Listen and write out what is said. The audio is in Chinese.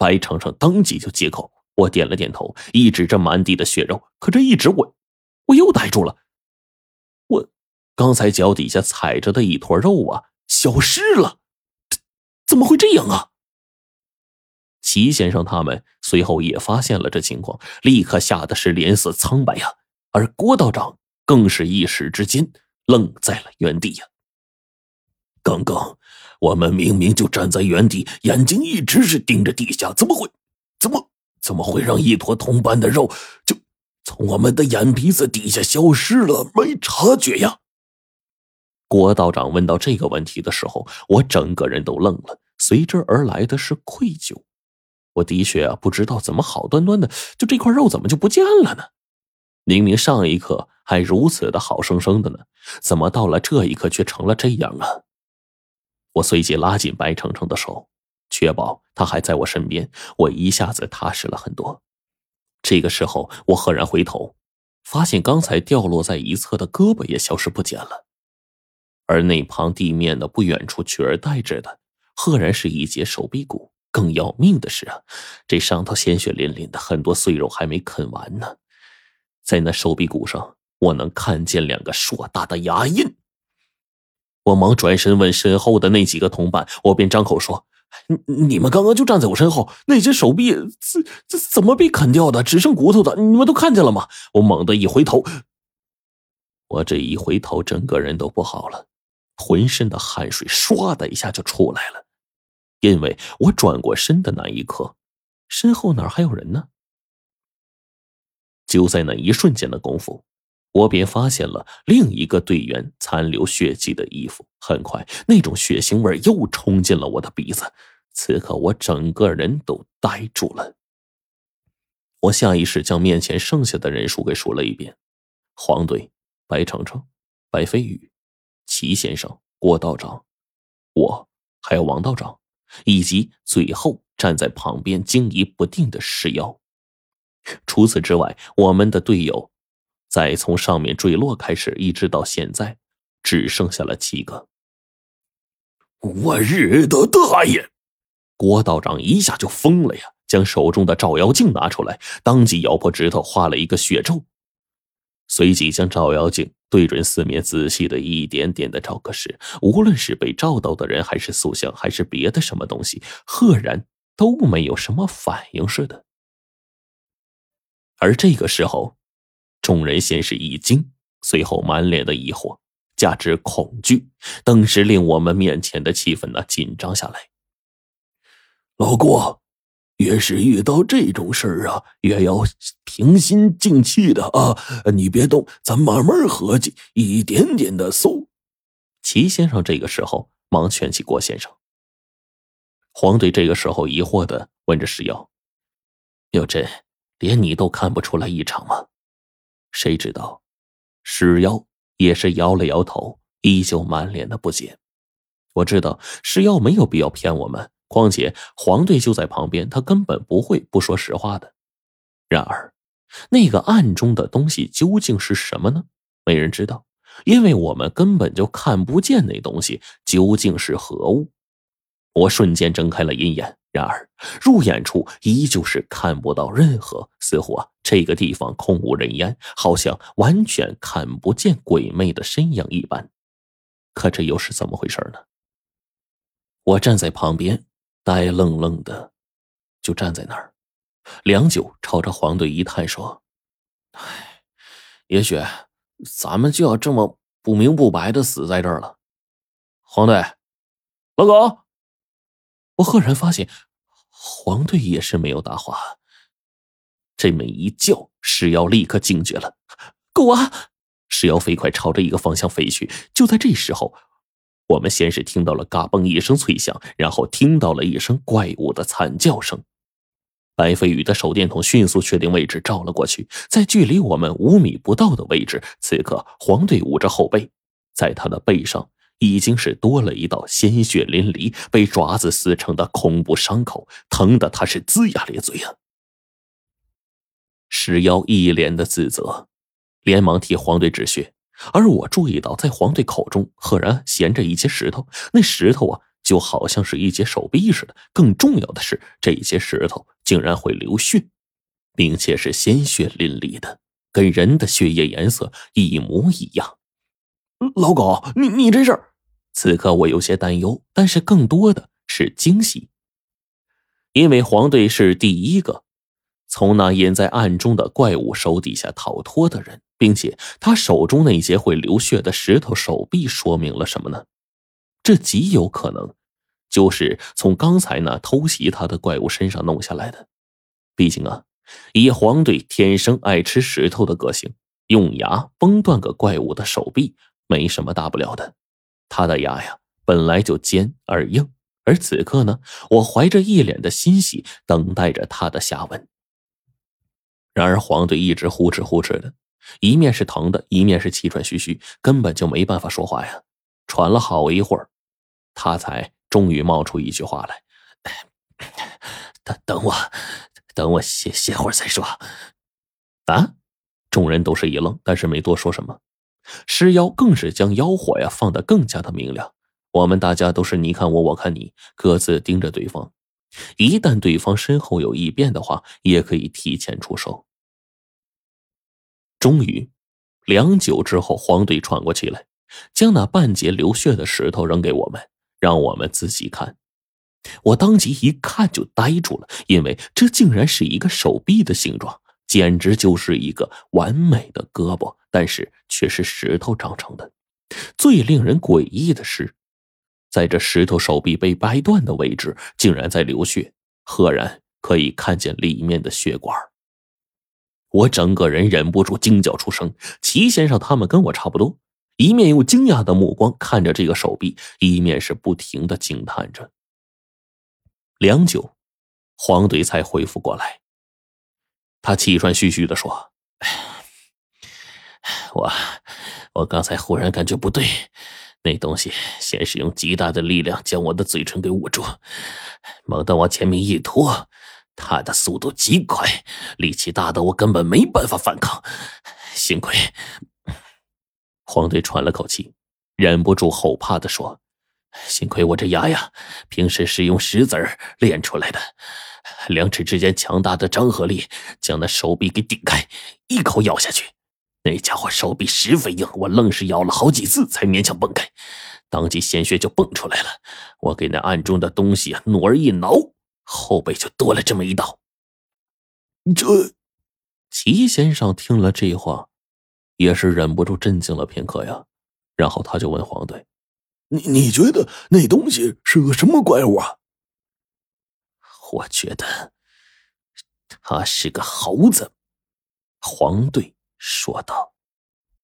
白程程当即就接口，我点了点头，一指这满地的血肉。可这一指，我我又呆住了。我刚才脚底下踩着的一坨肉啊，消失了，怎么会这样啊？齐先生他们随后也发现了这情况，立刻吓得是脸色苍白呀。而郭道长更是一时之间愣在了原地呀。刚刚我们明明就站在原地，眼睛一直是盯着地下，怎么会，怎么怎么会让一坨同伴的肉就从我们的眼皮子底下消失了？没察觉呀？郭道长问到这个问题的时候，我整个人都愣了，随之而来的是愧疚。我的确啊，不知道怎么好端端的，就这块肉怎么就不见了呢？明明上一刻还如此的好生生的呢，怎么到了这一刻却成了这样啊？我随即拉紧白程程的手，确保他还在我身边，我一下子踏实了很多。这个时候，我赫然回头，发现刚才掉落在一侧的胳膊也消失不见了，而那旁地面的不远处取而代之的，赫然是一截手臂骨。更要命的是啊，这上头鲜血淋淋的，很多碎肉还没啃完呢。在那手臂骨上，我能看见两个硕大的牙印。我忙转身问身后的那几个同伴，我便张口说：“你你们刚刚就站在我身后，那些手臂怎怎怎么被啃掉的？只剩骨头的，你们都看见了吗？”我猛地一回头，我这一回头，整个人都不好了，浑身的汗水唰的一下就出来了，因为我转过身的那一刻，身后哪还有人呢？就在那一瞬间的功夫。我便发现了另一个队员残留血迹的衣服，很快那种血腥味又冲进了我的鼻子。此刻我整个人都呆住了。我下意识将面前剩下的人数给数了一遍：黄队、白程程、白飞宇、齐先生、郭道长，我还有王道长，以及最后站在旁边惊疑不定的石妖。除此之外，我们的队友。再从上面坠落开始，一直到现在，只剩下了七个。我日的大爷！郭道长一下就疯了呀，将手中的照妖镜拿出来，当即咬破指头画了一个血咒，随即将照妖镜对准四面，仔细的一点点的照。可是，无论是被照到的人，还是塑像，还是别的什么东西，赫然都没有什么反应似的。而这个时候。众人先是一惊，随后满脸的疑惑，加之恐惧，顿时令我们面前的气氛呢紧张下来。老郭，越是遇到这种事儿啊，越要平心静气的啊！你别动，咱慢慢合计，一点点的搜。齐先生这个时候忙劝起郭先生。黄队这个时候疑惑的问着石妖：“有朕，连你都看不出来异常吗？”谁知道，石妖也是摇了摇头，依旧满脸的不解。我知道石妖没有必要骗我们，况且黄队就在旁边，他根本不会不说实话的。然而，那个暗中的东西究竟是什么呢？没人知道，因为我们根本就看不见那东西究竟是何物。我瞬间睁开了阴眼。然而，入眼处依旧是看不到任何，似乎啊，这个地方空无人烟，好像完全看不见鬼魅的身影一般。可这又是怎么回事呢？我站在旁边，呆愣愣的，就站在那儿，良久，朝着黄队一叹说：“唉，也许咱们就要这么不明不白的死在这儿了。”黄队，老狗。我赫然发现，黄队也是没有答话。这么一叫，石妖立刻惊觉了。狗啊！石妖飞快朝着一个方向飞去。就在这时候，我们先是听到了嘎嘣一声脆响，然后听到了一声怪物的惨叫声。白飞宇的手电筒迅速确定位置，照了过去，在距离我们五米不到的位置，此刻黄队捂着后背，在他的背上。已经是多了一道鲜血淋漓、被爪子撕成的恐怖伤口，疼得他是龇牙咧嘴啊！石妖一脸的自责，连忙替黄队止血，而我注意到，在黄队口中赫然衔着一些石头，那石头啊，就好像是一截手臂似的。更重要的是，这些石头竟然会流血，并且是鲜血淋漓的，跟人的血液颜色一模一样。老狗，你你这是？此刻我有些担忧，但是更多的是惊喜，因为黄队是第一个从那隐在暗中的怪物手底下逃脱的人，并且他手中那些会流血的石头手臂说明了什么呢？这极有可能就是从刚才那偷袭他的怪物身上弄下来的。毕竟啊，以黄队天生爱吃石头的个性，用牙崩断个怪物的手臂没什么大不了的。他的牙呀，本来就尖而硬，而此刻呢，我怀着一脸的欣喜，等待着他的下文。然而黄队一直呼哧呼哧的，一面是疼的，一面是气喘吁吁，根本就没办法说话呀。喘了好一会儿，他才终于冒出一句话来：“ 等等我，等我歇歇会儿再说。”啊！众人都是一愣，但是没多说什么。尸妖更是将妖火呀放得更加的明亮。我们大家都是你看我，我看你，各自盯着对方。一旦对方身后有异变的话，也可以提前出手。终于，良久之后，黄队喘过气来，将那半截流血的石头扔给我们，让我们仔细看。我当即一看就呆住了，因为这竟然是一个手臂的形状。简直就是一个完美的胳膊，但是却是石头长成的。最令人诡异的是，在这石头手臂被掰断的位置，竟然在流血，赫然可以看见里面的血管。我整个人忍不住惊叫出声。齐先生他们跟我差不多，一面用惊讶的目光看着这个手臂，一面是不停的惊叹着。良久，黄队才恢复过来。他气喘吁吁的说：“我，我刚才忽然感觉不对，那东西先是用极大的力量将我的嘴唇给捂住，猛地往前面一拖，他的速度极快，力气大的我根本没办法反抗。幸亏……”黄队喘了口气，忍不住后怕的说：“幸亏我这牙呀，平时是用石子练出来的。”两齿之间强大的张合力将那手臂给顶开，一口咬下去。那家伙手臂十分硬，我愣是咬了好几次才勉强崩开，当即鲜血就蹦出来了。我给那暗中的东西努儿一挠，后背就多了这么一道。这，齐先生听了这话，也是忍不住震惊了片刻呀。然后他就问黄队：“你你觉得那东西是个什么怪物啊？”我觉得他是个猴子，黄队说道。